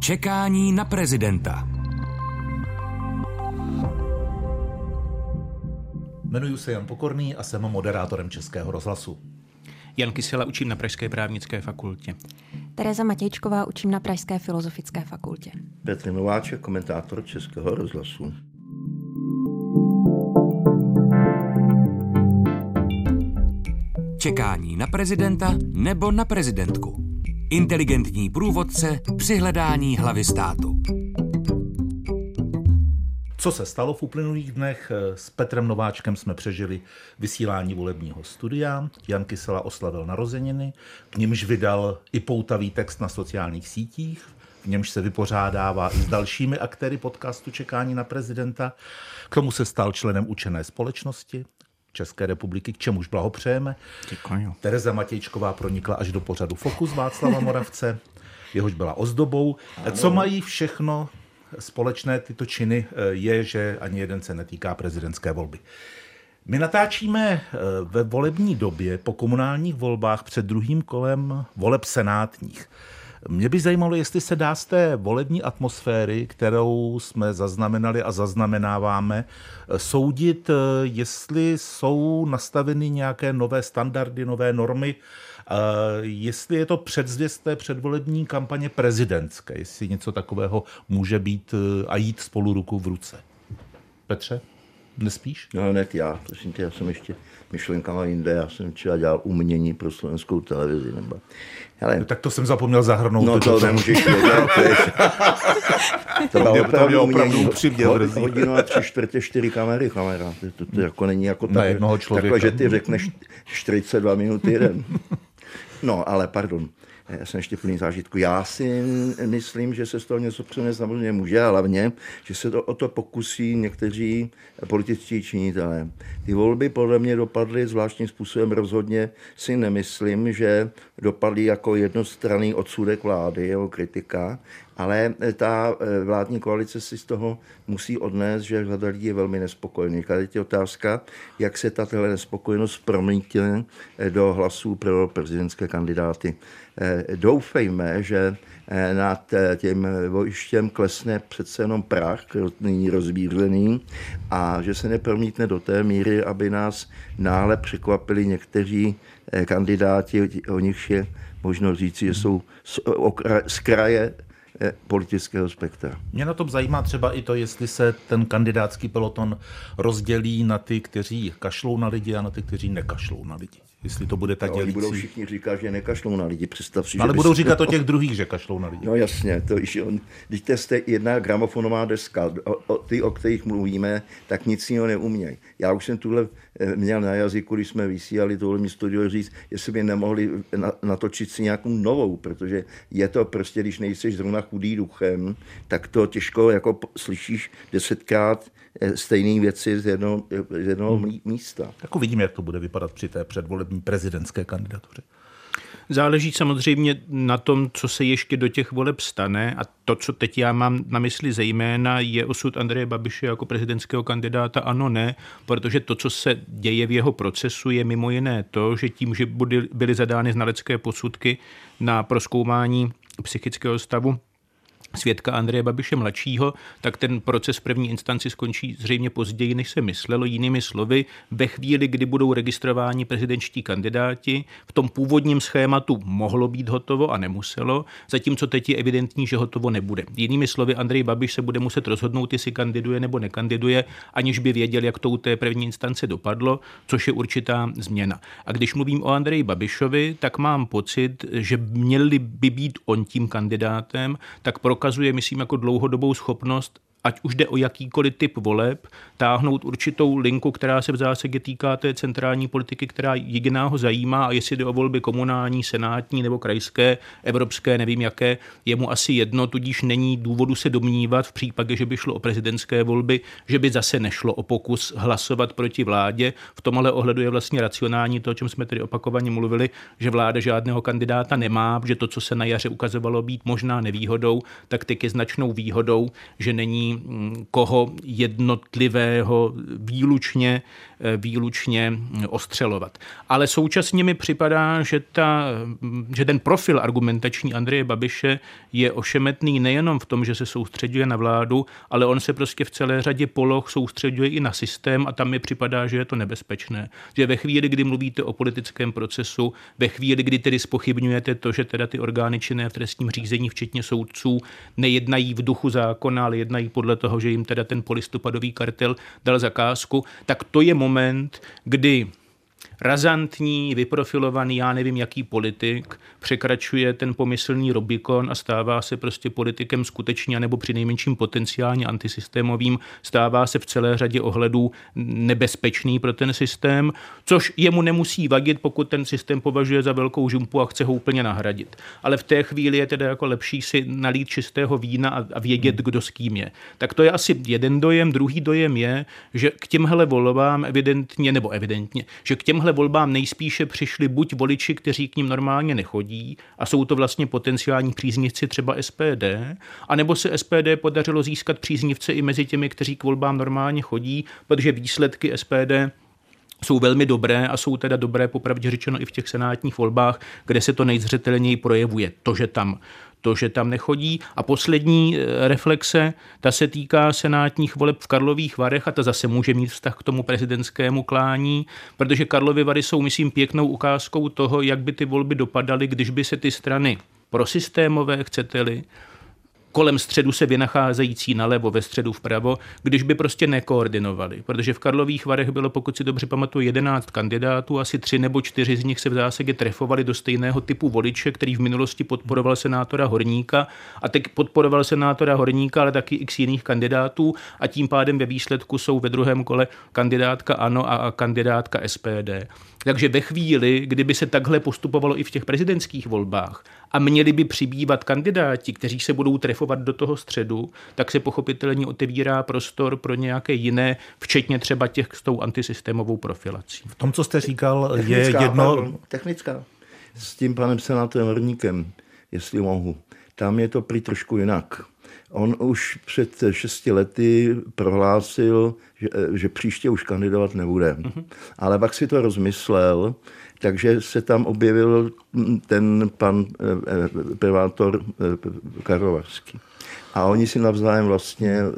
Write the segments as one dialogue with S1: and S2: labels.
S1: Čekání na prezidenta.
S2: Jmenuji se Jan Pokorný a jsem moderátorem Českého rozhlasu.
S3: Jan Kysela učím na Pražské právnické fakultě.
S4: Tereza Matějčková učím na Pražské filozofické fakultě.
S5: Petr Nováček, komentátor Českého rozhlasu.
S1: Čekání na prezidenta nebo na prezidentku. Inteligentní průvodce při hledání hlavy státu.
S2: Co se stalo v uplynulých dnech? S Petrem Nováčkem jsme přežili vysílání volebního studia. Jan Kysela oslavil narozeniny, k němž vydal i poutavý text na sociálních sítích, v němž se vypořádává i s dalšími aktéry podcastu Čekání na prezidenta. K tomu se stal členem učené společnosti. České republiky, k čemuž blahopřejeme.
S3: Děkuji.
S2: Tereza Matějčková pronikla až do pořadu Fokus Václava Moravce, jehož byla ozdobou. Ano. Co mají všechno společné tyto činy, je, že ani jeden se netýká prezidentské volby. My natáčíme ve volební době po komunálních volbách před druhým kolem voleb senátních. Mě by zajímalo, jestli se dá z té volební atmosféry, kterou jsme zaznamenali a zaznamenáváme, soudit, jestli jsou nastaveny nějaké nové standardy, nové normy, jestli je to předzvěst té předvolební kampaně prezidentské, jestli něco takového může být a jít spolu ruku v ruce. Petře? Nespíš?
S5: No hned já, prosím tě, já jsem ještě myšlenkama jinde, já jsem třeba dělal umění pro slovenskou televizi. Nebo...
S2: Hele, no, tak to jsem zapomněl zahrnout.
S5: No to nemůžeš vědět.
S2: to bylo opravdu, opravdu upřímně
S5: Hodinu a tři čtvrtě čtyři kamery, kamera. To, to, to jako není jako
S2: tak, jednoho člověka.
S5: takhle, že ty řekneš 42 minut jeden. No, ale pardon jsem ještě plný zážitku. Já si myslím, že se z toho něco přinést samozřejmě může, a hlavně, že se to o to pokusí někteří političtí činitelé. Ty volby podle mě dopadly zvláštním způsobem rozhodně si nemyslím, že dopadly jako jednostranný odsudek vlády, jeho kritika, ale ta eh, vládní koalice si z toho musí odnést, že řada lidí je velmi nespokojený. Tady je otázka, jak se tato nespokojenost promítne eh, do hlasů pro prezidentské kandidáty. Doufejme, že nad tím vojištěm klesne přece jenom prach, nyní rozbířený, a že se nepromítne do té míry, aby nás náhle překvapili někteří kandidáti, o nich je možno říci, že jsou z kraje politického spektra.
S2: Mě na tom zajímá třeba i to, jestli se ten kandidátský peloton rozdělí na ty, kteří kašlou na lidi a na ty, kteří nekašlou na lidi. Jestli to bude tak no, dělící.
S5: budou všichni říkat, že nekašlou na lidi. Představ si,
S2: no, ale
S5: že
S2: budou říkat o těch druhých, že kašlou na lidi.
S5: No jasně, to již on, když to je jedna gramofonová deska, o, o, ty, o kterých mluvíme, tak nic jiného neumějí. Já už jsem tuhle eh, měl na jazyku, když jsme vysílali tohle mi studio říct, jestli by nemohli natočit si nějakou novou, protože je to prostě, když nejsi zrovna chudý duchem, tak to těžko jako slyšíš desetkrát stejné věci z jednoho, z jednoho hmm. místa.
S2: Tak uvidíme, jak to bude vypadat při té předvolební prezidentské kandidatuře.
S3: Záleží samozřejmě na tom, co se ještě do těch voleb stane a to, co teď já mám na mysli zejména, je osud Andreje Babiše jako prezidentského kandidáta, ano, ne, protože to, co se děje v jeho procesu, je mimo jiné to, že tím, že byly zadány znalecké posudky na proskoumání psychického stavu svědka Andreje Babiše mladšího, tak ten proces první instanci skončí zřejmě později, než se myslelo. Jinými slovy, ve chvíli, kdy budou registrováni prezidentští kandidáti, v tom původním schématu mohlo být hotovo a nemuselo, zatímco teď je evidentní, že hotovo nebude. Jinými slovy, Andrej Babiš se bude muset rozhodnout, jestli kandiduje nebo nekandiduje, aniž by věděl, jak to u té první instance dopadlo, což je určitá změna. A když mluvím o Andreji Babišovi, tak mám pocit, že měli by být on tím kandidátem, tak pro prokazuje, myslím, jako dlouhodobou schopnost ať už jde o jakýkoliv typ voleb, táhnout určitou linku, která se v zásadě týká té centrální politiky, která jediná ho zajímá a jestli jde o volby komunální, senátní nebo krajské, evropské, nevím jaké, je mu asi jedno, tudíž není důvodu se domnívat v případě, že by šlo o prezidentské volby, že by zase nešlo o pokus hlasovat proti vládě. V tomhle ohledu je vlastně racionální to, o čem jsme tedy opakovaně mluvili, že vláda žádného kandidáta nemá, že to, co se na jaře ukazovalo být možná nevýhodou, tak teď je značnou výhodou, že není koho jednotlivého výlučně, výlučně ostřelovat. Ale současně mi připadá, že, ta, že ten profil argumentační Andreje Babiše je ošemetný nejenom v tom, že se soustředuje na vládu, ale on se prostě v celé řadě poloh soustředuje i na systém a tam mi připadá, že je to nebezpečné. Že ve chvíli, kdy mluvíte o politickém procesu, ve chvíli, kdy tedy spochybňujete to, že teda ty orgány činné v trestním řízení, včetně soudců, nejednají v duchu zákona, ale jednají podle toho, že jim teda ten polistopadový kartel dal zakázku, tak to je moment, kdy razantní, vyprofilovaný, já nevím jaký politik, překračuje ten pomyslný Rubikon a stává se prostě politikem skutečně, nebo při nejmenším potenciálně antisystémovým, stává se v celé řadě ohledů nebezpečný pro ten systém, což jemu nemusí vadit, pokud ten systém považuje za velkou žumpu a chce ho úplně nahradit. Ale v té chvíli je teda jako lepší si nalít čistého vína a vědět, kdo s kým je. Tak to je asi jeden dojem. Druhý dojem je, že k těmhle volbám evidentně, nebo evidentně, že k těmhle volbám nejspíše přišli buď voliči, kteří k ním normálně nechodí a jsou to vlastně potenciální příznivci třeba SPD, anebo se SPD podařilo získat příznivce i mezi těmi, kteří k volbám normálně chodí, protože výsledky SPD jsou velmi dobré a jsou teda dobré popravdě řečeno i v těch senátních volbách, kde se to nejzřetelněji projevuje. To, že tam to, že tam nechodí. A poslední eh, reflexe, ta se týká senátních voleb v Karlových Varech a ta zase může mít vztah k tomu prezidentskému klání, protože Karlovy Vary jsou, myslím, pěknou ukázkou toho, jak by ty volby dopadaly, když by se ty strany prosystémové, chcete-li, kolem středu se vynacházející nalevo, ve středu vpravo, když by prostě nekoordinovali. Protože v Karlových Varech bylo, pokud si dobře pamatuju, 11 kandidátů, asi tři nebo čtyři z nich se v zásadě trefovali do stejného typu voliče, který v minulosti podporoval senátora Horníka a teď podporoval senátora Horníka, ale taky x jiných kandidátů a tím pádem ve výsledku jsou ve druhém kole kandidátka ANO a kandidátka SPD. Takže ve chvíli, kdyby se takhle postupovalo i v těch prezidentských volbách a měli by přibývat kandidáti, kteří se budou trefovat do toho středu, tak se pochopitelně otevírá prostor pro nějaké jiné, včetně třeba těch s tou antisystémovou profilací.
S2: V tom, co jste říkal,
S5: technická,
S2: je jedno...
S5: Pardon, technická. S tím panem senátorem Horníkem, jestli mohu. Tam je to prý trošku jinak. On už před šesti lety prohlásil, že, že příště už kandidovat nebude. Mm-hmm. Ale pak si to rozmyslel, takže se tam objevil ten pan eh, eh, privátor eh, Karlovarský. A oni si navzájem vlastně eh,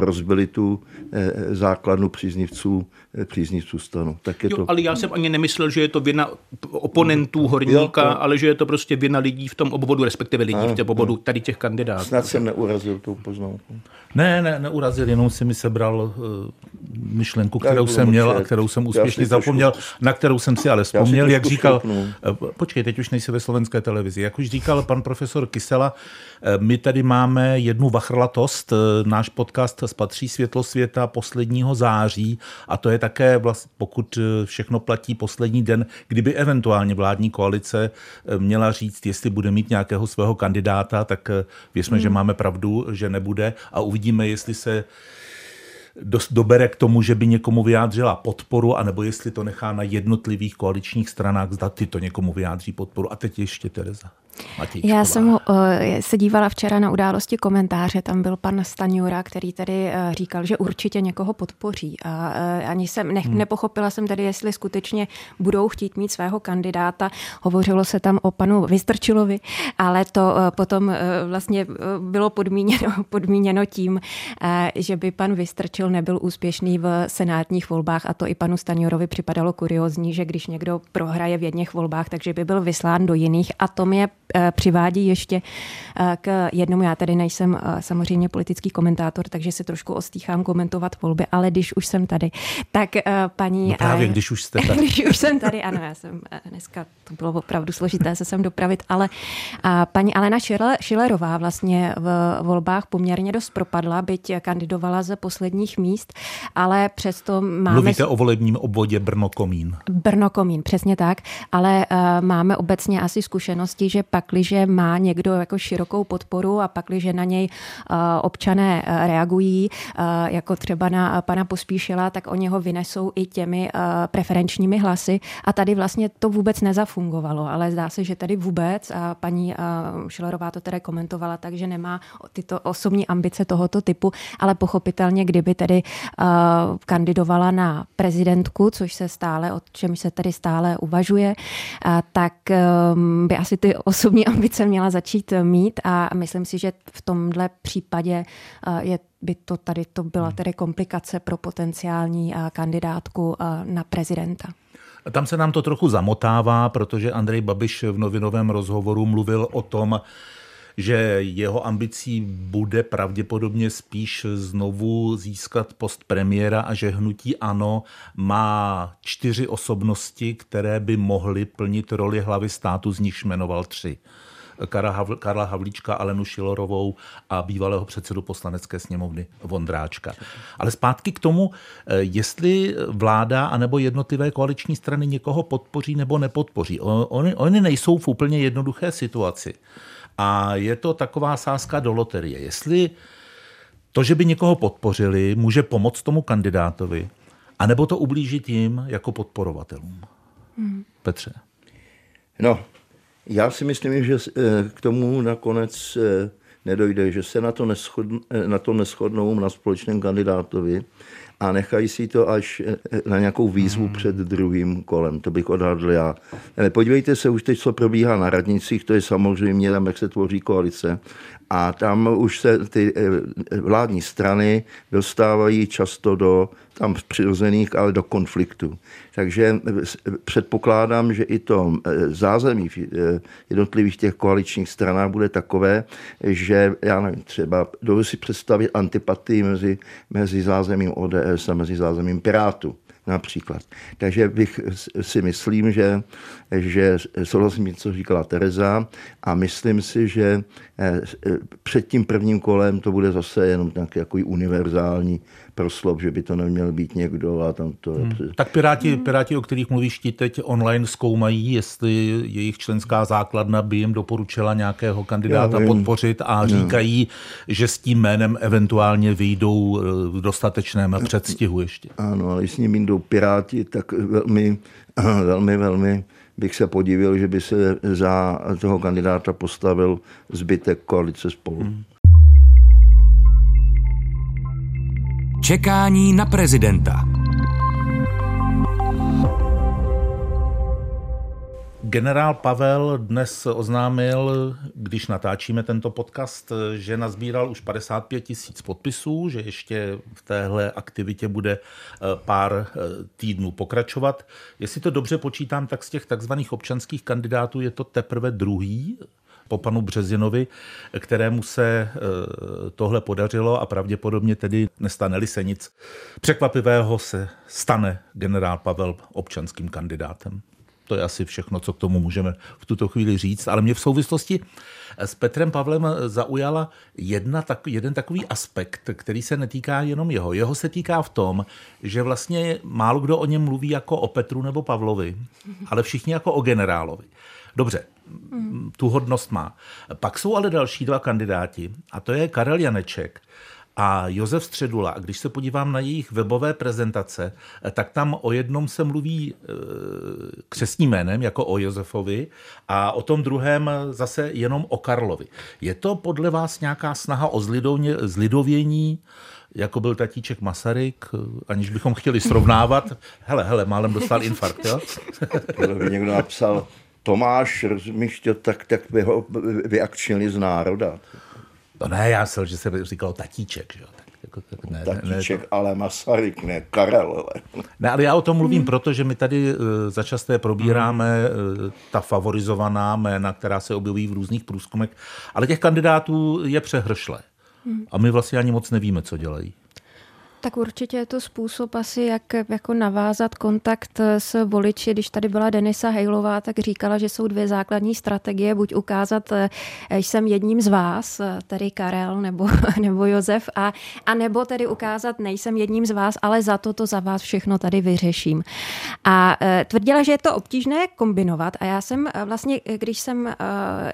S5: rozbili tu eh, základnu příznivců, eh, příznivců stanu. Tak je
S3: jo,
S5: to...
S3: ale já jsem ani nemyslel, že je to vina oponentů horníka, jo, ale že je to prostě vina lidí v tom obvodu, respektive lidí a, v tom obvodu tady těch kandidátů.
S5: Snad jsem neurazil tou poznámkou.
S2: Ne, ne, neurazil, jenom si mi sebral uh, myšlenku, kterou jsem měl a kterou jsem úspěšně zapomněl, na kterou jsem si ale vzpomněl, jak říkal, uh, počkej, teď už nejsi ve slovenské televizi, jak už říkal pan profesor Kysela, uh, my tady máme jednu vachrlatost. Eh, náš podcast spatří světlo světa posledního září a to je také, vlastně, pokud eh, všechno platí poslední den, kdyby eventuálně vládní koalice eh, měla říct, jestli bude mít nějakého svého kandidáta, tak věřme, hmm. že máme pravdu, že nebude a uvidíme, jestli se dost dobere k tomu, že by někomu vyjádřila podporu, anebo jestli to nechá na jednotlivých koaličních stranách, zda ty to někomu vyjádří podporu. A teď ještě Tereza.
S4: Matíčková. Já jsem uh, se dívala včera na události komentáře, tam byl pan Staňura, který tady uh, říkal, že určitě někoho podpoří. A uh, ani jsem ne, hmm. nepochopila jsem tady, jestli skutečně budou chtít mít svého kandidáta. Hovořilo se tam o panu Vystrčilovi, ale to potom vlastně bylo podmíněno, podmíněno tím, že by pan Vystrčil nebyl úspěšný v senátních volbách a to i panu Staňurovi připadalo kuriozní, že když někdo prohraje v jedných volbách, takže by byl vyslán do jiných a to mě Eh, přivádí ještě eh, k jednomu. Já tady nejsem eh, samozřejmě politický komentátor, takže se trošku ostýchám komentovat volby, ale když už jsem tady, tak paní...
S2: No právě, když už jste tady.
S4: když už jsem tady, ano, já jsem dneska, to bylo opravdu složité se sem dopravit, ale paní Alena Šilerová vlastně v volbách poměrně dost propadla, byť kandidovala ze posledních míst, ale přesto máme...
S2: Mluvíte o volebním obvodě Brno-Komín.
S4: Brno-Komín, přesně tak, ale máme obecně asi zkušenosti, že pakliže má někdo jako širokou podporu a pakliže na něj občané reagují, jako třeba na pana Pospíšila, tak oni ho vynesou i těmi preferenčními hlasy. A tady vlastně to vůbec nezafungovalo, ale zdá se, že tady vůbec a paní Šilerová to tedy komentovala, takže nemá tyto osobní ambice tohoto typu, ale pochopitelně, kdyby tedy kandidovala na prezidentku, což se stále, o čem se tedy stále uvažuje, tak by asi ty osobní ambice měla začít mít a myslím si, že v tomhle případě je by to tady to byla tedy komplikace pro potenciální kandidátku na prezidenta.
S2: Tam se nám to trochu zamotává, protože Andrej Babiš v novinovém rozhovoru mluvil o tom, že jeho ambicí bude pravděpodobně spíš znovu získat post premiéra a že hnutí ANO má čtyři osobnosti, které by mohly plnit roli hlavy státu, z nichž jmenoval tři. Karla Havlíčka, Alenu Šilorovou a bývalého předsedu poslanecké sněmovny Vondráčka. Ale zpátky k tomu, eh, jestli vláda anebo jednotlivé koaliční strany někoho podpoří nebo nepodpoří. Oni, oni nejsou v úplně jednoduché situaci. A je to taková sázka do loterie. Jestli to, že by někoho podpořili, může pomoct tomu kandidátovi, anebo to ublížit jim jako podporovatelům. Hmm. Petře.
S5: No, já si myslím, že eh, k tomu nakonec eh, nedojde, že se na to, neschodn, eh, na to neschodnou na společném kandidátovi a nechají si to až na nějakou výzvu hmm. před druhým kolem. To bych odhadl já. Podívejte se už teď, co probíhá na radnicích, to je samozřejmě tam, jak se tvoří koalice. A tam už se ty vládní strany dostávají často do tam přirozených, ale do konfliktu. Takže předpokládám, že i to eh, zázemí v eh, jednotlivých těch koaličních stranách bude takové, že já nevím, třeba dovedu si představit antipatii mezi, mezi zázemím ODS a mezi zázemím Pirátů například. Takže bych si myslím, že, že souhlasím, co říkala Tereza a myslím si, že eh, před tím prvním kolem to bude zase jenom nějaký univerzální proslov, že by to neměl být někdo a tam to... Hmm.
S2: Tak Piráti, hmm. Piráti, o kterých mluvíš, ti teď online zkoumají, jestli jejich členská základna by jim doporučila nějakého kandidáta podpořit a no. říkají, že s tím jménem eventuálně vyjdou v dostatečném předstihu ještě.
S5: Ano, ale s ním jdou Piráti, tak velmi, velmi, velmi bych se podívil, že by se za toho kandidáta postavil zbytek koalice spolu. Hmm.
S1: Čekání na prezidenta.
S2: Generál Pavel dnes oznámil, když natáčíme tento podcast, že nazbíral už 55 tisíc podpisů, že ještě v téhle aktivitě bude eh, pár eh, týdnů pokračovat. Jestli to dobře počítám, tak z těch takzvaných občanských kandidátů je to teprve druhý po panu Březinovi, kterému se e, tohle podařilo a pravděpodobně tedy nestane se nic překvapivého, se stane generál Pavel občanským kandidátem. To je asi všechno, co k tomu můžeme v tuto chvíli říct. Ale mě v souvislosti s Petrem Pavlem zaujala jedna, tak, jeden takový aspekt, který se netýká jenom jeho. Jeho se týká v tom, že vlastně málo kdo o něm mluví jako o Petru nebo Pavlovi, ale všichni jako o generálovi. Dobře, hmm. tu hodnost má. Pak jsou ale další dva kandidáti, a to je Karel Janeček a Josef Středula. A když se podívám na jejich webové prezentace, tak tam o jednom se mluví e, křesním jménem, jako o Josefovi, a o tom druhém zase jenom o Karlovi. Je to podle vás nějaká snaha o zlidovění, jako byl tatíček Masaryk, aniž bychom chtěli srovnávat. Hele, hele, málem dostal infarkt, jo?
S5: Někdo napsal Tomáš, rozumíš to, tak, tak by ho vyakčnili z národa.
S2: No ne, já jsem, že se říkal tatíček, že jo. Tak,
S5: jako, tak ne, tatíček, ne, to... ale Masaryk, ne Karel. Ale.
S2: Ne, ale já o tom mluvím, hmm. protože my tady uh, začasté probíráme uh, ta favorizovaná jména, která se objeví v různých průzkumech, ale těch kandidátů je přehršle. Hmm. A my vlastně ani moc nevíme, co dělají.
S4: Tak určitě je to způsob asi, jak jako navázat kontakt s voliči. Když tady byla Denisa Hejlová, tak říkala, že jsou dvě základní strategie. Buď ukázat, eh, jsem jedním z vás, eh, tedy Karel nebo, nebo Josef, a, a nebo tedy ukázat, nejsem jedním z vás, ale za to to za vás všechno tady vyřeším. A eh, tvrdila, že je to obtížné kombinovat. A já jsem vlastně, když jsem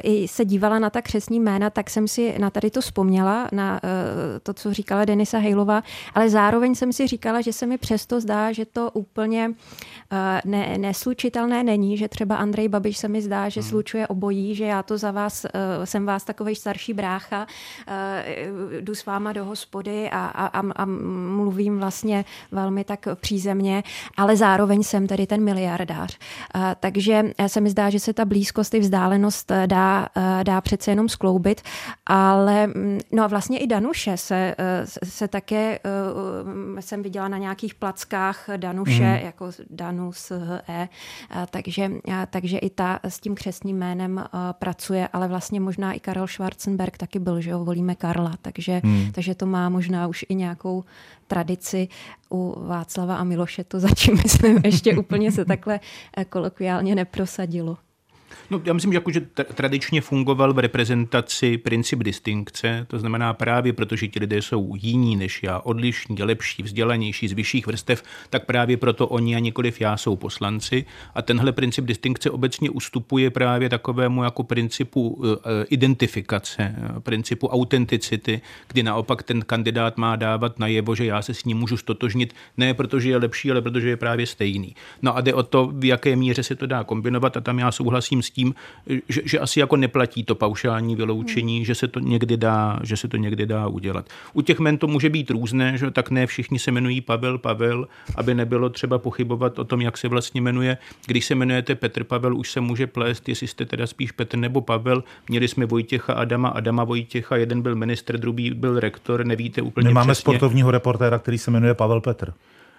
S4: i se dívala na ta křesní jména, tak jsem si na tady to vzpomněla, na to, co říkala Denisa Hejlová, ale zároveň jsem si říkala, že se mi přesto zdá, že to úplně eh, ne, neslučitelné není, že třeba Andrej Babiš se mi zdá, že hmm. slučuje obojí, že já to za vás, eh, jsem vás takový starší brácha, eh, jdu s váma do hospody a, a, a mluvím vlastně velmi tak přízemně, ale zároveň jsem tedy ten miliardář. Takže se mi zdá, že se ta blízkost i vzdálenost dá, dá přece jenom skloubit, ale mm, no a vlastně i Danuše se, se také jsem viděla na nějakých plackách Danuše, mm. jako Danus E, takže, takže i ta s tím křesním jménem eh, pracuje, ale vlastně možná i Karel Schwarzenberg taky byl, že jo, volíme Karla, takže, mm. takže to má možná už i nějakou tradici u Václava a Miloše, to zatím myslím ještě úplně se takhle eh, kolokviálně neprosadilo.
S3: No, já myslím, že, jako, že tradičně fungoval v reprezentaci princip distinkce, to znamená právě protože ti lidé jsou jiní než já, odlišní, lepší, vzdělanější, z vyšších vrstev, tak právě proto oni a nikoliv já jsou poslanci. A tenhle princip distinkce obecně ustupuje právě takovému jako principu eh, identifikace, principu autenticity, kdy naopak ten kandidát má dávat najevo, že já se s ním můžu stotožnit, ne protože je lepší, ale protože je právě stejný. No a jde o to, v jaké míře se to dá kombinovat a tam já souhlasím s tím, že, že asi jako neplatí to paušální vyloučení, hmm. že se to někdy dá, že se to někdy dá udělat. U těch men to může být různé, že tak ne všichni se jmenují Pavel Pavel, aby nebylo třeba pochybovat o tom, jak se vlastně jmenuje. Když se jmenujete Petr Pavel, už se může plést, jestli jste teda spíš Petr nebo Pavel. Měli jsme Vojtěcha Adama, Adama Vojtěcha, jeden byl ministr, druhý byl rektor, nevíte úplně
S2: Nemáme
S3: přesně.
S2: sportovního reportéra, který se jmenuje Pavel Petr.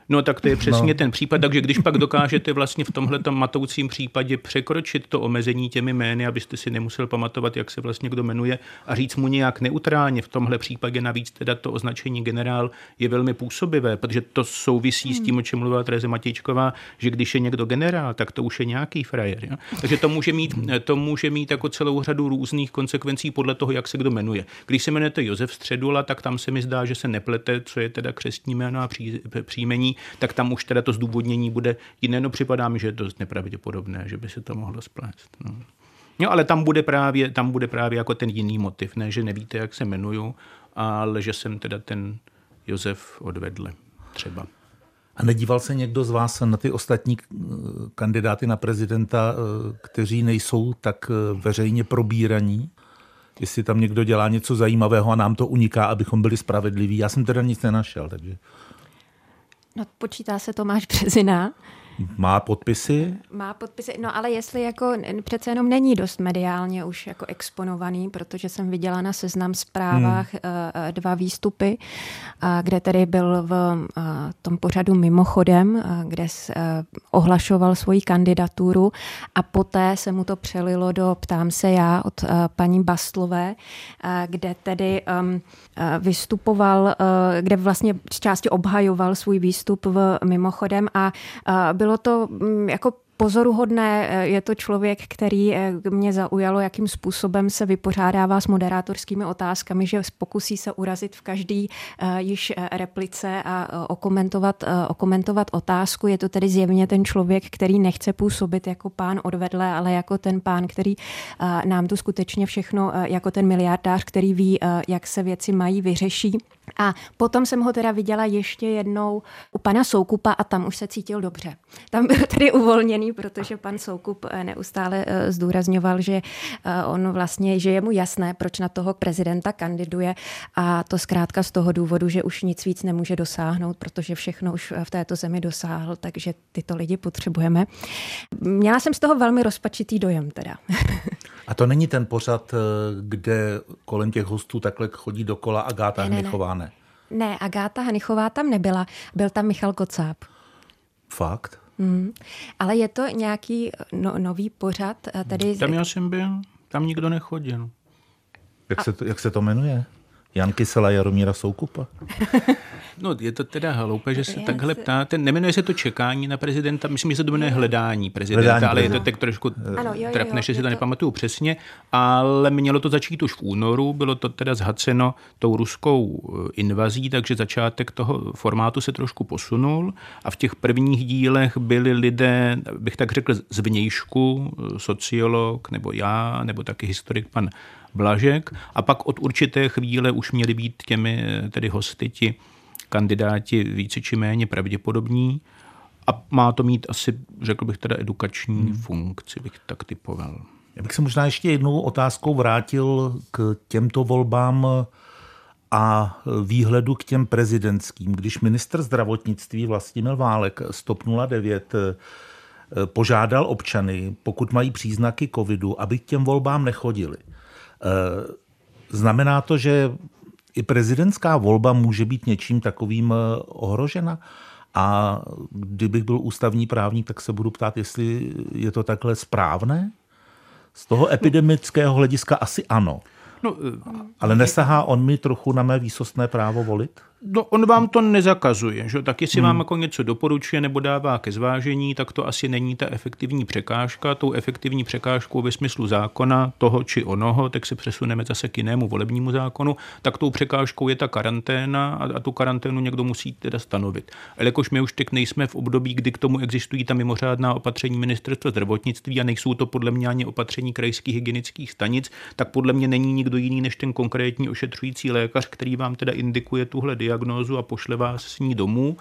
S3: No tak to je přesně no. ten případ. Takže když pak dokážete vlastně v tomhle matoucím případě překročit to omezení těmi jmény, abyste si nemusel pamatovat, jak se vlastně kdo jmenuje a říct mu nějak neutrálně, v tomhle případě navíc teda to označení generál je velmi působivé, protože to souvisí hmm. s tím, o čem mluvila Tereze Matějčková, že když je někdo generál, tak to už je nějaký frajer. Jo? Takže to může, mít, to může mít jako celou řadu různých konsekvencí podle toho, jak se kdo jmenuje. Když se jmenujete Josef Středula, tak tam se mi zdá, že se neplete, co je teda křestní jméno a příjmení tak tam už teda to zdůvodnění bude jiné. No připadá mi, že je dost nepravděpodobné, že by se to mohlo splést. No. No, ale tam bude, právě, tam bude právě jako ten jiný motiv, ne, že nevíte, jak se jmenuju, ale že jsem teda ten Josef odvedle třeba.
S2: A nedíval se někdo z vás na ty ostatní eh, kandidáty na prezidenta, eh, kteří nejsou tak eh, veřejně probíraní? Jestli tam někdo dělá něco zajímavého a nám to uniká, abychom byli spravedliví. Já jsem teda nic nenašel, takže...
S4: No, počítá se Tomáš Březina.
S2: Má podpisy?
S4: Má podpisy, no ale jestli jako přece jenom není dost mediálně už jako exponovaný, protože jsem viděla na seznam zprávách hmm. Eh, eh, dva výstupy, kde tedy byl v eh, tom pořadu mimochodem, kde ohlašoval svoji kandidaturu a poté se mu to přelilo do Ptám se já od paní Bastlové, kde tedy vystupoval, kde vlastně z části obhajoval svůj výstup v mimochodem a bylo to mm, jako pozoruhodné. Eh, je to člověk, který eh, mě zaujalo, jakým způsobem se vypořádává s moderátorskými otázkami, že pokusí se urazit v každý uh, již replice a okomentovat, okomentovat otázku. Je to tedy zjevně ten člověk, který nechce působit jako pán odvedle, ale jako ten pán, který nám tu skutečně všechno, jako ten miliardář, který ví, jak se věci mají, vyřeší. A potom jsem ho teda viděla ještě jednou u pana Soukupa a tam už se cítil dobře. Tam byl tedy uvolněný, protože pan Soukup eh, neustále eh, zdůrazňoval, že eh, on vlastně, že je mu jasné, proč na toho prezidenta kandiduje a to zkrátka z toho důvodu, že už nic víc nemůže dosáhnout, protože všechno už v této zemi dosáhl, takže tyto lidi potřebujeme. Měla jsem z toho velmi rozpačitý dojem teda.
S2: A to není ten pořad, kde kolem těch hostů takhle chodí dokola Agáta Hnichová ne?
S4: Ne, Agáta Hanichová tam nebyla, byl tam Michal Kocáb.
S2: Fakt?
S4: Mm. Ale je to nějaký no, nový pořad? Tady...
S3: Tam já jsem byl, tam nikdo nechodil.
S2: Jak, A... se to, jak se to jmenuje? Jan Kysela Jaromíra Soukupa?
S3: No, je to teda hloupé, že se takhle ptáte. Nemenuje se to čekání na prezidenta, myslím, že se to jmenuje hledání prezidenta, hledání ale prezidenta. je to tak trošku trefné, že si to, to nepamatuju přesně, ale mělo to začít už v únoru, bylo to teda zhaceno tou ruskou eh, invazí, takže začátek toho formátu se trošku posunul a v těch prvních dílech byli lidé, bych tak řekl, z vnějšku, eh, sociolog nebo já, nebo taky historik pan Blažek a pak od určité chvíle už měli být těmi eh, tedy hosty ti kandidáti více či méně pravděpodobní a má to mít asi, řekl bych teda, edukační hmm. funkci, bych tak typoval.
S2: Já bych se možná ještě jednou otázkou vrátil k těmto volbám a výhledu k těm prezidentským. Když minister zdravotnictví Vlastimil Válek z TOP 09 eh, požádal občany, pokud mají příznaky covidu, aby k těm volbám nechodili. Eh, znamená to, že i prezidentská volba může být něčím takovým eh, ohrožena? A kdybych byl ústavní právník, tak se budu ptát, jestli je to takhle správné? Z toho epidemického hlediska asi ano. No, Ale nesahá on mi trochu na mé výsostné právo volit?
S3: No, on vám to nezakazuje, že? tak jestli hmm. vám jako něco doporučuje nebo dává ke zvážení, tak to asi není ta efektivní překážka. Tou efektivní překážkou ve smyslu zákona toho či onoho, tak se přesuneme zase k jinému volebnímu zákonu, tak tou překážkou je ta karanténa a, a tu karanténu někdo musí teda stanovit. Ale jakož my už teď nejsme v období, kdy k tomu existují ta mimořádná opatření ministerstva zdravotnictví a nejsou to podle mě ani opatření krajských hygienických stanic, tak podle mě není nikdo jiný než ten konkrétní ošetřující lékař, který vám teda indikuje tuhle diagnozu diagnózu a pošle vás s ní domů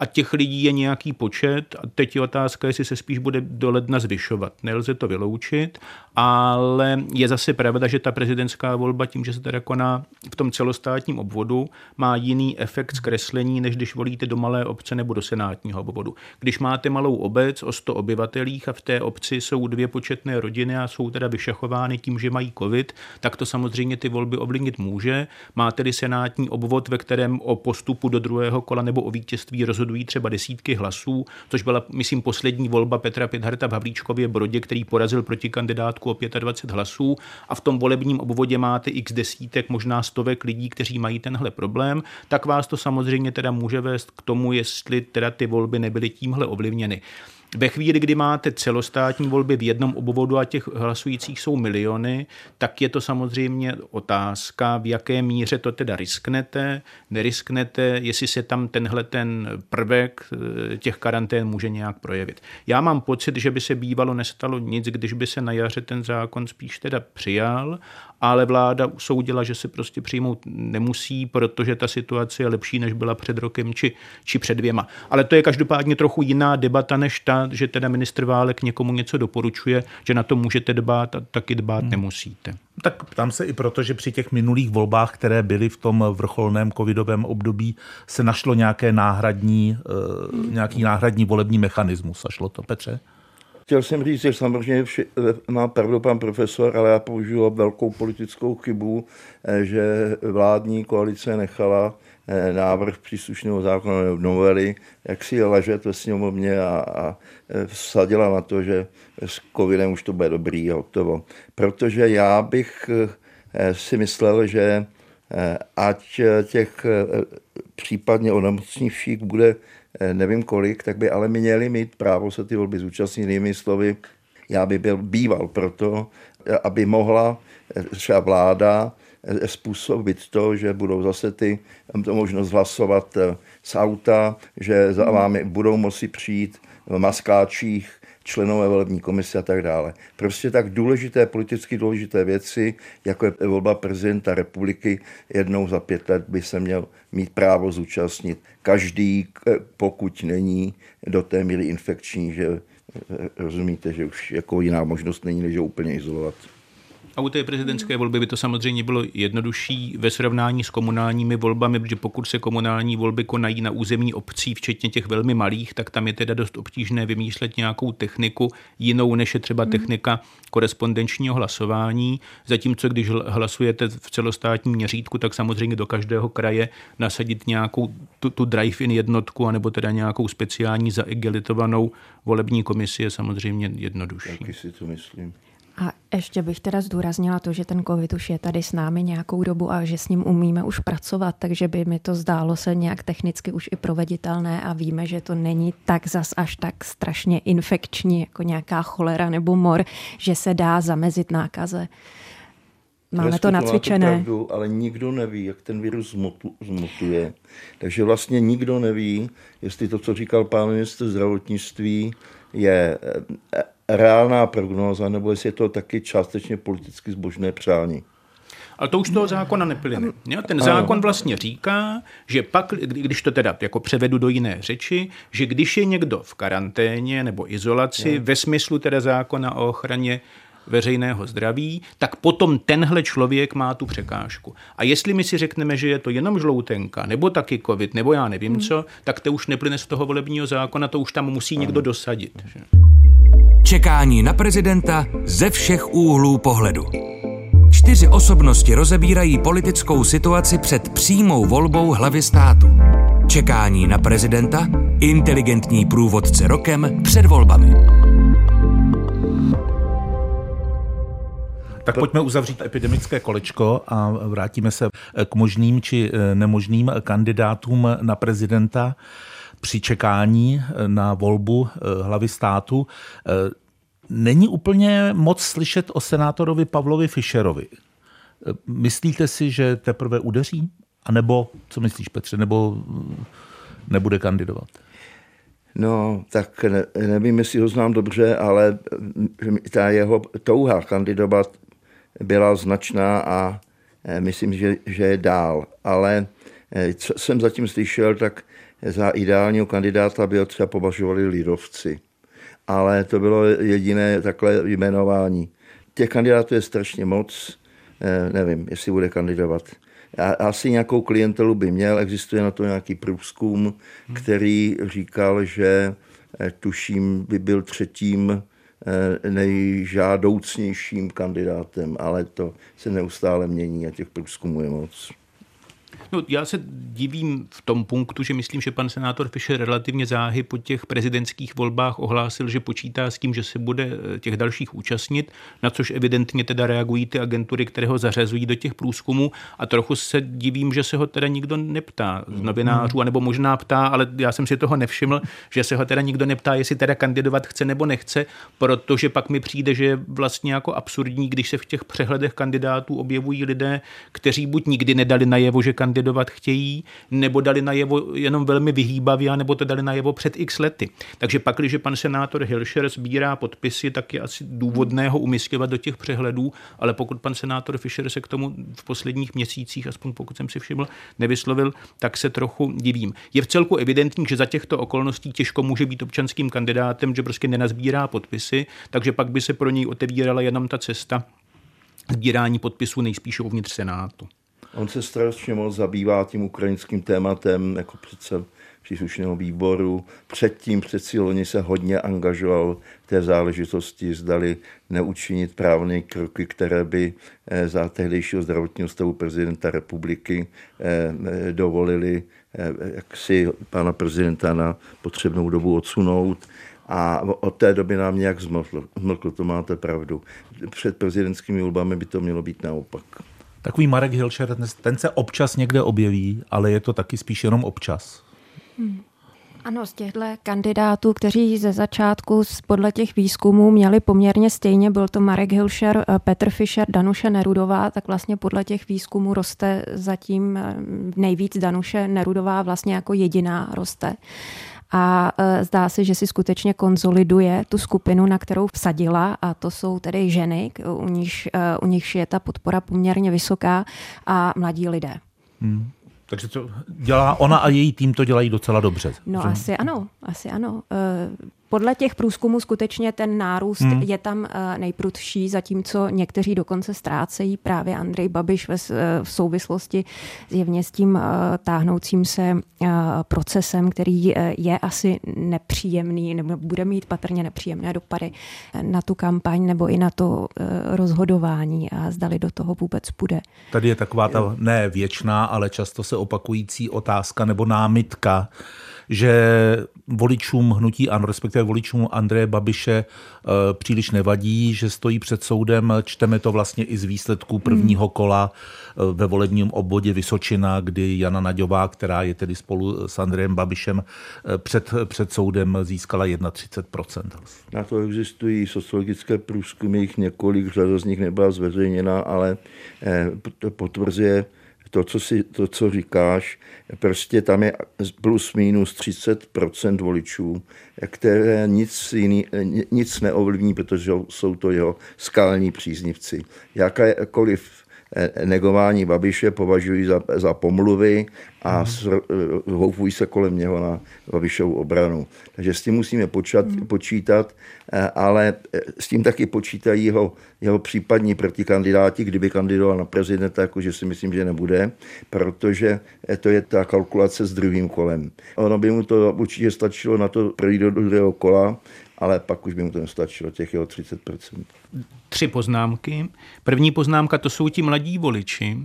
S3: a těch lidí je nějaký počet a teď je otázka, jestli se spíš bude do ledna zvyšovat. Nelze to vyloučit, ale je zase pravda, že ta prezidentská volba tím, že se teda koná v tom celostátním obvodu, má jiný efekt zkreslení, než když volíte do malé obce nebo do senátního obvodu. Když máte malou obec o 100 obyvatelích a v té obci jsou dvě početné rodiny a jsou teda vyšachovány tím, že mají covid, tak to samozřejmě ty volby ovlivnit může. Máte tedy senátní obvod, ve kterém o postupu do druhého kola nebo o vítězství rozhoduje rozhodují třeba desítky hlasů, což byla, myslím, poslední volba Petra Pětharta v Havlíčkově Brodě, který porazil proti kandidátku o 25 hlasů a v tom volebním obvodě máte x desítek, možná stovek lidí, kteří mají tenhle problém, tak vás to samozřejmě teda může vést k tomu, jestli teda ty volby nebyly tímhle ovlivněny. Ve chvíli, kdy máte celostátní volby v jednom obvodu a těch hlasujících jsou miliony, tak je to samozřejmě otázka, v jaké míře to teda risknete, nerisknete, jestli se tam tenhle ten prvek eh, těch karantén může nějak projevit. Já mám pocit, že by se bývalo nestalo nic, když by se na jaře ten zákon spíš teda přijal ale vláda usoudila, že se prostě přijmout nemusí, protože ta situace je lepší, než byla před rokem či, či před dvěma. Ale to je každopádně trochu jiná debata než ta, že teda ministr Válek někomu něco doporučuje, že na to můžete dbát a taky dbát hmm. nemusíte.
S2: Tak ptám se i proto, že při těch minulých volbách, které byly v tom vrcholném covidovém období, se našlo nějaké náhradní, hmm. nějaký náhradní volební mechanismus. A šlo to, Petře?
S5: Chtěl jsem říct, že samozřejmě vši, eh, má pravdu pan profesor, ale já použiju velkou politickou chybu, eh, že vládní koalice nechala eh, návrh příslušného zákona novely, jak si ležet ve sněmovně a, a vsadila na to, že s covidem už to bude dobrý a hotovo. Protože já bych si myslel, že ať těch případně onemocněvších bude nevím kolik, tak by ale měli mít právo se ty volby zúčastnit. Jinými slovy, já by byl býval proto, eh, aby mohla eh, třeba vláda způsobit to, že budou zase ty to možnost hlasovat z auta, že za vámi budou moci přijít v maskáčích členové volební komise a tak dále. Prostě tak důležité, politicky důležité věci, jako je volba prezidenta republiky, jednou za pět let by se měl mít právo zúčastnit každý, pokud není do té míry infekční, že rozumíte, že už jako jiná možnost není, než ho úplně izolovat.
S3: A u té prezidentské volby by to samozřejmě bylo jednodušší ve srovnání s komunálními volbami, protože pokud se komunální volby konají na území obcí, včetně těch velmi malých, tak tam je teda dost obtížné vymýšlet nějakou techniku jinou, než je třeba technika korespondenčního hlasování. Zatímco když hlasujete v celostátním měřítku, tak samozřejmě do každého kraje nasadit nějakou tu, tu drive-in jednotku, anebo teda nějakou speciální zaegelitovanou volební komisi je samozřejmě jednodušší.
S5: Taky si to myslím.
S4: A ještě bych teda zdůraznila to, že ten covid už je tady s námi nějakou dobu a že s ním umíme už pracovat, takže by mi to zdálo se nějak technicky už i proveditelné a víme, že to není tak zas až tak strašně infekční jako nějaká cholera nebo mor, že se dá zamezit nákaze. Máme to nacvičené.
S5: Pravdu, ale nikdo neví, jak ten virus zmutuje. Takže vlastně nikdo neví, jestli to, co říkal pán ministr zdravotnictví, je eh, reálná prognóza, nebo jestli je to taky částečně politicky zbožné přání.
S3: Ale to už toho zákona neplyne. Ten zákon vlastně říká, že pak, když to teda jako převedu do jiné řeči, že když je někdo v karanténě nebo izolaci, je. ve smyslu teda zákona o ochraně veřejného zdraví, tak potom tenhle člověk má tu překážku. A jestli my si řekneme, že je to jenom žloutenka, nebo taky covid, nebo já nevím hmm. co, tak to už neplyne z toho volebního zákona, to už tam musí někdo dosadit. Že?
S1: Čekání na prezidenta ze všech úhlů pohledu. Čtyři osobnosti rozebírají politickou situaci před přímou volbou hlavy státu. Čekání na prezidenta, inteligentní průvodce rokem před volbami.
S2: Tak pojďme uzavřít epidemické kolečko a vrátíme se k možným či nemožným kandidátům na prezidenta při čekání na volbu hlavy státu. Není úplně moc slyšet o senátorovi Pavlovi Fischerovi. Myslíte si, že teprve udeří? A nebo, co myslíš Petře, nebo nebude kandidovat?
S5: No, tak ne, nevím, jestli ho znám dobře, ale ta jeho touha kandidovat byla značná a eh, myslím, že, že je dál. Ale eh, co jsem zatím slyšel, tak za ideálního kandidáta by ho třeba považovali lidovci. Ale to bylo jediné takhle jmenování. Těch kandidátů je strašně moc, eh, nevím, jestli bude kandidovat. Asi nějakou klientelu by měl, existuje na to nějaký průzkum, který říkal, že tuším by byl třetím nejžádoucnějším kandidátem, ale to se neustále mění a těch průzkumů je moc.
S3: No, já se divím v tom punktu, že myslím, že pan senátor Fischer relativně záhy po těch prezidentských volbách ohlásil, že počítá s tím, že se bude eh, těch dalších účastnit, na což evidentně teda reagují ty agentury, které ho zařazují do těch průzkumů. A trochu se divím, že se ho teda nikdo neptá z novinářů, anebo možná ptá, ale já jsem si toho nevšiml, že se ho teda nikdo neptá, jestli teda kandidovat chce nebo nechce, protože pak mi přijde, že je vlastně jako absurdní, když se v těch přehledech kandidátů objevují lidé, kteří buď nikdy nedali najevo, že kandidovat kandidovat chtějí, nebo dali najevo jenom velmi vyhýbavě, nebo to dali najevo před x lety. Takže pak, když pan senátor Hilšer sbírá podpisy, tak je asi důvodné ho umístěvat do těch přehledů, ale pokud pan senátor Fischer se k tomu v posledních měsících, aspoň pokud jsem si všiml, nevyslovil, tak se trochu divím. Je v celku evidentní, že za těchto okolností těžko může být občanským kandidátem, že prostě nenazbírá podpisy, takže pak by se pro něj otevírala jenom ta cesta sbírání podpisů nejspíše uvnitř Senátu.
S5: On se strašně moc zabývá tím ukrajinským tématem jako přece příslušného výboru. Předtím přeci loni se hodně angažoval v té záležitosti, zdali neučinit právné kroky, které by eh, za tehdejšího zdravotního stavu prezidenta republiky eh, dovolili eh, jak si pana prezidenta na potřebnou dobu odsunout. A od té doby nám nějak zmlkl, to máte pravdu. Před prezidentskými volbami by to mělo být naopak.
S2: Takový Marek Hilšer, ten se občas někde objeví, ale je to taky spíš jenom občas. Hmm.
S4: Ano, z těchto kandidátů, kteří ze začátku podle těch výzkumů měli poměrně stejně, byl to Marek Hilšer, eh, Petr Fischer, Danuše Nerudová, tak vlastně podle těch výzkumů roste zatím eh, nejvíc Danuše Nerudová vlastně jako jediná roste a e, zdá se, že si skutečně konzoliduje tu skupinu, na kterou vsadila a to jsou tedy ženy, u nich, e, u nich je ta podpora poměrně vysoká a mladí lidé. Hmm.
S2: Takže to dělá ona a její tým to dělají docela dobře.
S4: No že? asi ano, asi ano. Podle těch průzkumů skutečně ten nárůst hmm. je tam eh, nejprudší, zatímco někteří dokonce ztrácejí právě Andrej Babiš ve, eh, v souvislosti zjevně s tím eh, táhnoucím se procesem, který je asi nepříjemný nebo bude mít patrně nepříjemné dopady na tu kampaň nebo i na to rozhodování a zdali do toho vůbec bude.
S2: Tady je taková ta ne věčná, ale často se opakující otázka nebo námitka, že voličům hnutí ANO, respektive voličům Andreje Babiše eh, příliš nevadí, že stojí před soudem. Čteme to vlastně i z výsledků prvního kola eh, ve volebním obvodě Vysočina, kdy Jana Naďová, která je tedy spolu s Andrejem Babišem eh, před, před soudem, získala 31%.
S5: Na to existují sociologické průzkumy, jich několik, řada z nich nebyla zveřejněna, ale potvrzuje to, co, si, to, co říkáš, prostě tam je plus minus 30% voličů, které nic, jiný, nic neovlivní, protože jsou to jeho skalní příznivci. Jakékoliv negování Babiše považují za, za pomluvy a mm. houfují se kolem něho na Babišovu obranu. Takže s tím musíme počat, mm. počítat, eh, ale s tím taky počítají jeho, jeho případní protikandidáti, kdyby kandidoval na prezidenta, jakože si myslím, že nebude, protože to je ta kalkulace s druhým kolem. Ono by mu to určitě stačilo na to projít do druhého kola, ale pak už by mu to nestačilo, těch jeho 30%
S3: tři poznámky. První poznámka to jsou ti mladí voliči.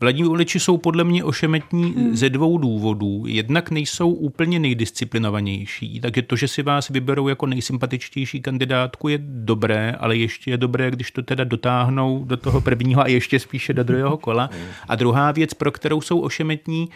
S3: Mladí voliči jsou podle mě ošemetní hmm. ze dvou důvodů. Jednak nejsou úplně nejdisciplinovanější, takže to, že si vás vyberou jako nejsympatičtější kandidátku je dobré, ale ještě je dobré, když to teda dotáhnou do toho prvního a ještě spíše do druhého kola. Hmm. A druhá věc, pro kterou jsou ošemetní,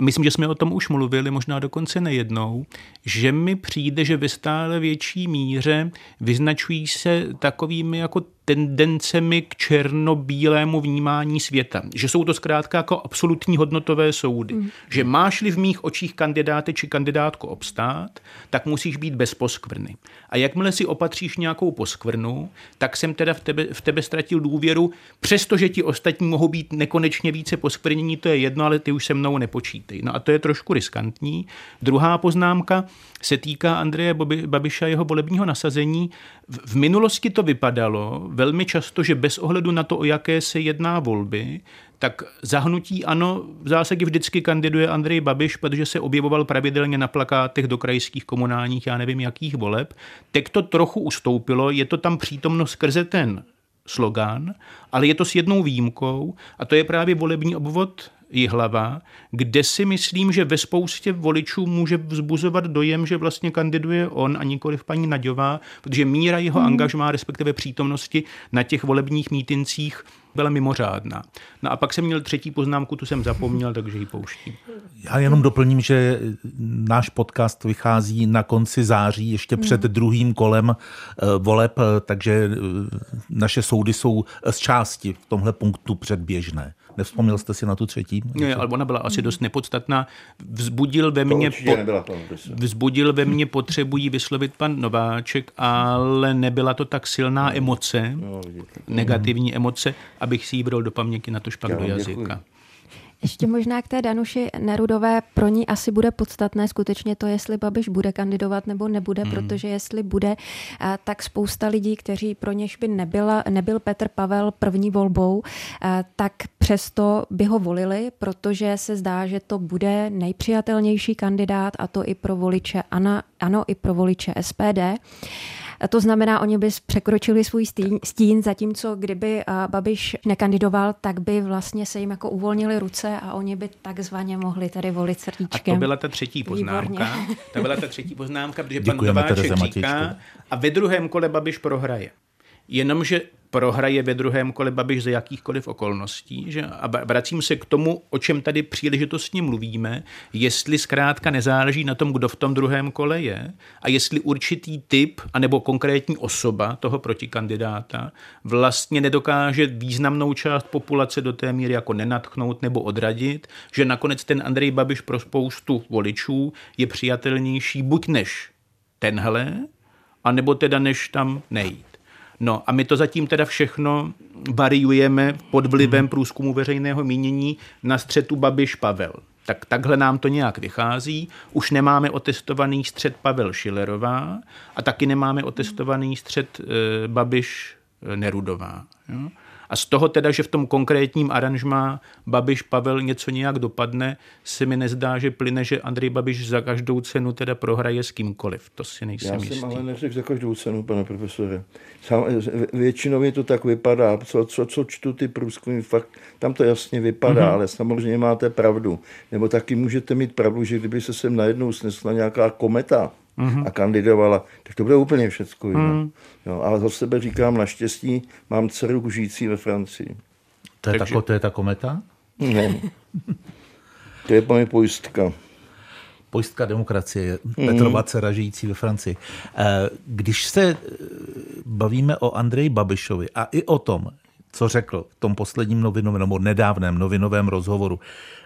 S3: myslím, že jsme o tom už mluvili, možná dokonce nejednou, že mi přijde, že ve stále větší míře vyznačují se takovými jako tendencemi k černobílému vnímání světa. Že jsou to zkrátka jako absolutní hodnotové soudy. Mm. Že máš-li v mých očích kandidáty či kandidátku obstát, tak musíš být bez poskvrny. A jakmile si opatříš nějakou poskvrnu, tak jsem teda v tebe, v tebe ztratil důvěru, přestože ti ostatní mohou být nekonečně více poskvrnění, to je jedno, ale ty už se mnou nepočítej. No a to je trošku riskantní. Druhá poznámka se týká Andreje Babiša jeho volebního nasazení. V minulosti to vypadalo, velmi často, že bez ohledu na to, o jaké se jedná volby, tak zahnutí ano, v zásadě vždycky kandiduje Andrej Babiš, protože se objevoval pravidelně na plakátech do krajských komunálních, já nevím jakých voleb. Teď to trochu ustoupilo, je to tam přítomno skrze ten slogán, ale je to s jednou výjimkou a to je právě volební obvod Jihlava, kde si myslím, že ve spoustě voličů může vzbuzovat dojem, že vlastně kandiduje on a nikoliv paní Naďová, protože míra jeho hmm. angažmá, respektive přítomnosti na těch volebních mítincích byla mimořádná. No a pak jsem měl třetí poznámku, tu jsem zapomněl, takže ji pouštím.
S2: Já jenom doplním, že náš podcast vychází na konci září, ještě před hmm. druhým kolem eh, voleb, takže eh, naše soudy jsou z části v tomhle punktu předběžné. Nevzpomněl jste si na tu třetí?
S3: Ne, ale ona byla asi dost nepodstatná. Vzbudil ve mně,
S5: po, nebyla
S3: vzbudil ve mně potřebu jí vyslovit pan Nováček, ale nebyla to tak silná emoce, no, negativní emoce, abych si ji bral do paměti na to špak do jazyka.
S4: Ještě možná k té Danuši Nerudové, pro ní asi bude podstatné skutečně to, jestli Babiš bude kandidovat nebo nebude, hmm. protože jestli bude, tak spousta lidí, kteří pro něž by nebyla, nebyl Petr Pavel první volbou, tak přesto by ho volili, protože se zdá, že to bude nejpřijatelnější kandidát a to i pro voliče ano, ano i pro voliče SPD. To znamená, oni by překročili svůj stín, stín, zatímco kdyby Babiš nekandidoval, tak by vlastně se jim jako uvolnili ruce a oni by takzvaně mohli tady volit srdíčkem.
S3: A to byla ta třetí poznámka. Výborně. To byla ta třetí poznámka, protože Děkujeme pan Nováček říká, a ve druhém kole Babiš prohraje. Jenomže prohraje ve druhém kole Babiš za jakýchkoliv okolností. Že? A vracím se k tomu, o čem tady příležitostně mluvíme, jestli zkrátka nezáleží na tom, kdo v tom druhém kole je a jestli určitý typ anebo konkrétní osoba toho protikandidáta vlastně nedokáže významnou část populace do té míry jako nenatchnout nebo odradit, že nakonec ten Andrej Babiš pro spoustu voličů je přijatelnější buď než tenhle, anebo teda než tam nejít. No a my to zatím teda všechno variujeme pod vlivem hmm. průzkumu veřejného mínění na střetu Babiš-Pavel. Tak takhle nám to nějak vychází. Už nemáme otestovaný střed Pavel Šilerová a taky nemáme otestovaný střed e, Babiš-Nerudová. Jo? A z toho teda, že v tom konkrétním aranžmá Babiš Pavel něco nějak dopadne, se mi nezdá, že plyne, že Andrej Babiš za každou cenu teda prohraje s kýmkoliv. To si nejsem
S5: Já
S3: jistý.
S5: jsem ale neřekl za každou cenu, pane profesore. Sám, většinou mi to tak vypadá. Co, co, co čtu ty průzkumy, fakt tam to jasně vypadá, mm-hmm. ale samozřejmě máte pravdu. Nebo taky můžete mít pravdu, že kdyby se sem najednou snesla nějaká kometa, mm-hmm. a kandidovala, tak to bude úplně všecko jiné. Mm. Jo, ale za sebe říkám, naštěstí mám dceru žijící ve Francii.
S2: To je, Takže... ta, to je ta kometa?
S5: Ne. To je moje pojistka.
S2: Pojistka demokracie, Petrova dcera žijící ve Francii. Eh, když se eh, bavíme o Andreji Babišovi a i o tom, co řekl v tom posledním novinovém nebo nedávném novinovém rozhovoru.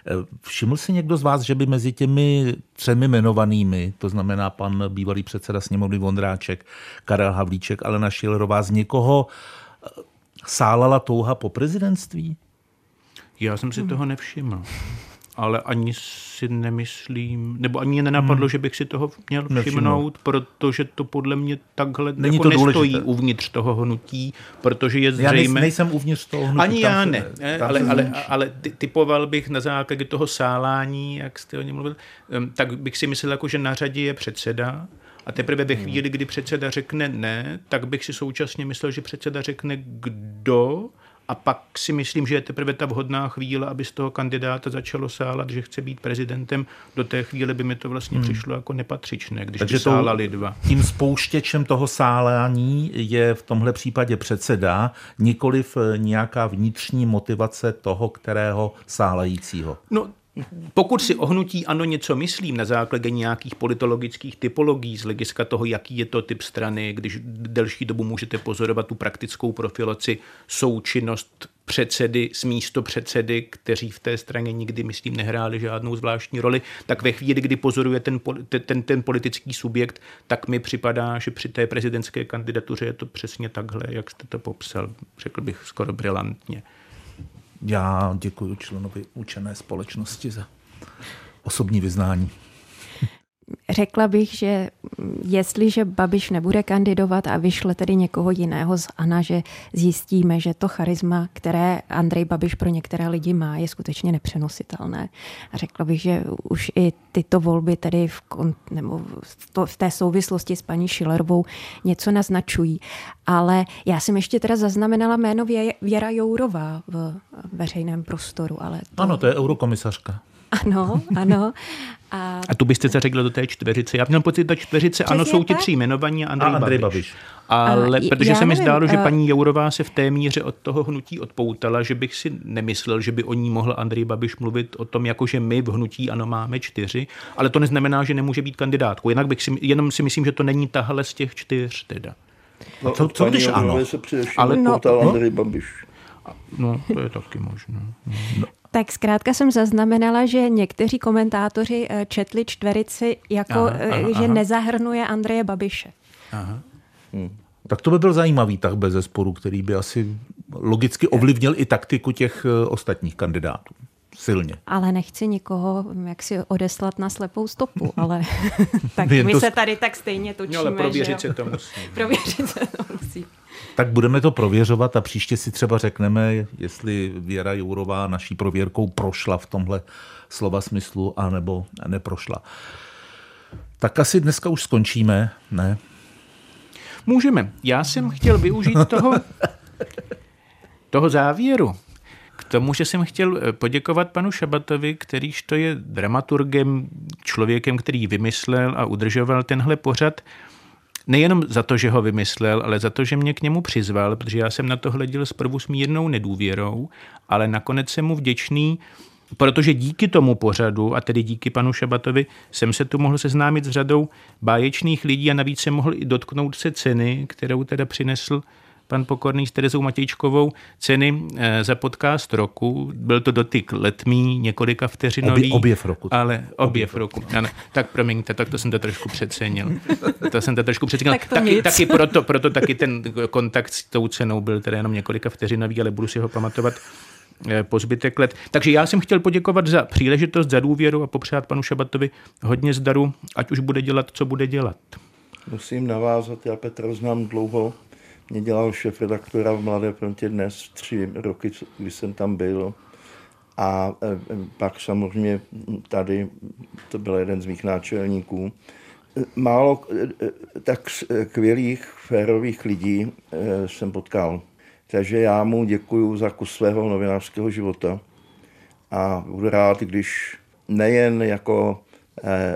S2: Eh, všiml si někdo z vás, že by mezi těmi třemi jmenovanými, to znamená pan bývalý předseda sněmovny Vondráček, Karel Havlíček, Alena Šilerová, z někoho eh, sálala touha po prezidentství?
S3: Já jsem si toho nevšiml ale ani si nemyslím, nebo ani mě nenapadlo, hmm. že bych si toho měl všimnout, protože to podle mě takhle
S2: Není
S3: jako
S2: to
S3: nestojí
S2: důležité.
S3: uvnitř toho hnutí, protože je
S2: Já
S3: zřejmé...
S2: nejsem, nejsem uvnitř toho hnutí.
S3: Ani já
S2: se-
S3: ne,
S2: tam
S3: ale, ale, ale ty- typoval bych na základě toho sálání, jak jste o něm mluvil, tak bych si myslel, jako, že na řadě je předseda a teprve ve chvíli, kdy předseda řekne ne, tak bych si současně myslel, že předseda řekne kdo a pak si myslím, že je teprve ta vhodná chvíle, aby z toho kandidáta začalo sálat, že chce být prezidentem. Do té chvíle by mi to vlastně přišlo jako nepatřičné, když
S2: Takže
S3: by
S2: to-
S3: sálali dva.
S2: Tím spouštěčem toho sálání je v tomhle případě předseda, nikoliv eh, nějaká vnitřní motivace toho, kterého sálajícího.
S3: No, pokud si ohnutí ano něco myslím na základě nějakých politologických typologií z hlediska toho, jaký je to typ strany, když delší dobu můžete pozorovat tu praktickou profilaci, součinnost předsedy s místo předsedy, kteří v té straně nikdy, myslím, nehráli žádnou zvláštní roli, tak ve chvíli, kdy pozoruje ten, ten, ten politický subjekt, tak mi připadá, že při té prezidentské kandidatuře je to přesně takhle, jak jste to popsal, řekl bych skoro brilantně.
S2: Já děkuji členovi učené společnosti za osobní vyznání.
S4: Řekla bych, že jestliže Babiš nebude kandidovat a vyšle tedy někoho jiného z ANA, že zjistíme, že to charisma, které Andrej Babiš pro některé lidi má, je skutečně nepřenositelné. A řekla bych, že už i tyto volby tedy v, nebo v, té souvislosti s paní Schillerovou něco naznačují. Ale já jsem ještě teda zaznamenala jméno Vě- Věra Jourová v veřejném prostoru. Ale to,
S2: Ano, to je eurokomisařka.
S4: Ano, ano. A
S3: A tu byste se řekl do té čtveřice. Já měl pocit, že ta čtveřice, ano, jsou ti tři jmenovaní a Andrej,
S2: A Andrej
S3: Babiš.
S2: Babiš.
S3: Ale
S4: A
S3: protože se mi
S4: nevím,
S3: zdálo, že
S4: eh,
S3: paní Jourová se v té míře od toho hnutí odpoutala, že bych si nemyslel, že by o ní mohl Andrej Babiš mluvit o tom, jako že my v hnutí ano máme čtyři, ale to neznamená, že nemůže být kandidátkou. Jinak bych si, jenom si myslím, že to není tahle z těch čtyř teda.
S5: No,
S2: co- co když ano?
S5: Se
S3: Ale-
S4: No.
S5: odpoutal Andrej Babiš.
S3: No, to je taky možné.
S4: Tak zkrátka jsem zaznamenala, že někteří komentátoři eh, četli čtverici jako,
S3: Aha,
S4: eh,
S3: aha,
S4: že
S3: aha.
S4: nezahrnuje Andreje Babiše.
S2: Tak to by byl zajímavý tah bez zesporu, který by asi logicky ovlivnil i taktiku těch eh, ostatních kandidátů. Silně.
S4: Ale nechci nikoho hm, jak si odeslat na slepou stopu, ale tak my
S2: to
S4: se tady tak stejně točíme.
S3: No, ale
S4: že
S3: prověřit
S4: jo?
S3: se to musí.
S4: Prověřit se to musí.
S2: Tak budeme to prověřovat a příště si třeba řekneme, jestli Věra Jourová naší prověrkou prošla v tomhle slova smyslu, anebo neprošla. Tak asi dneska už skončíme, ne?
S3: Můžeme. Já jsem chtěl využít toho, toho závěru k tomu, že jsem chtěl eh, poděkovat panu Šabatovi, kterýž to je dramaturgem, člověkem, který vymyslel a udržoval tenhle pořad. Nejenom za to, že ho vymyslel, ale za to, že mě k němu přizval, protože já jsem na to hleděl s mírnou nedůvěrou, ale nakonec jsem mu vděčný, protože díky tomu pořadu, a tedy díky panu Šabatovi, jsem se tu mohl seznámit s řadou báječných lidí a navíc jsem mohl i dotknout se ceny, kterou teda přinesl pan Pokorný s Terezou Matějčkovou ceny eh, za podcast roku. Byl to dotyk letmý, několika vteřinový.
S2: Obě- objev roku.
S3: Ale objev roku. Ano, tak promiňte, tak to jsem to trošku přecenil. To jsem to trošku přecenil.
S4: Tak to
S3: taky,
S4: nic.
S3: taky proto, proto taky ten kontakt s tou cenou byl teda jenom několika vteřinový, ale budu si ho pamatovat eh, po zbytek let. Takže já jsem chtěl poděkovat za příležitost, za důvěru a popřát panu Šabatovi hodně zdaru, ať už bude dělat, co bude dělat.
S5: Musím navázat, já Petra znám dlouho, mě dělal šéf redaktora v Mladé frontě dnes tři roky, kdy jsem tam byl. A pak samozřejmě tady, to byl jeden z mých náčelníků, málo tak skvělých, férových lidí jsem potkal. Takže já mu děkuji za kus svého novinářského života a budu rád, když nejen jako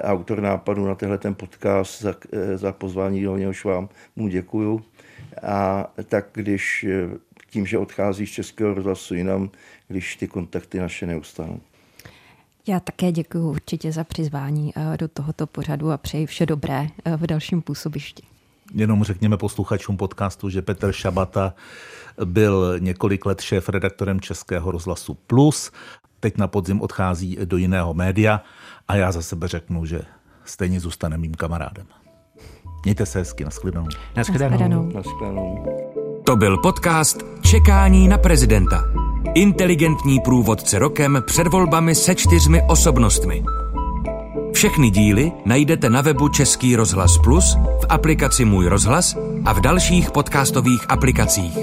S5: autor nápadu na tenhle ten podcast za, za pozvání do něhož vám mu děkuju. A tak když eh, tím, že odchází z Českého rozhlasu jinam, když ty kontakty naše neustanou.
S4: Já také děkuji určitě za přizvání do tohoto pořadu a přeji vše dobré v dalším působišti.
S2: Jenom řekněme posluchačům podcastu, že Petr Šabata byl několik let šéf redaktorem Českého rozhlasu Plus, teď na podzim odchází do jiného média a já za sebe řeknu, že stejně zůstane mým kamarádem. Mějte se hezky, nashledanou.
S3: Nashledanou.
S5: Nashledanou.
S1: To byl podcast Čekání na prezidenta. Inteligentní průvodce rokem před volbami se čtyřmi osobnostmi. Všechny díly najdete na webu Český rozhlas Plus, v aplikaci Můj rozhlas a v dalších podcastových aplikacích.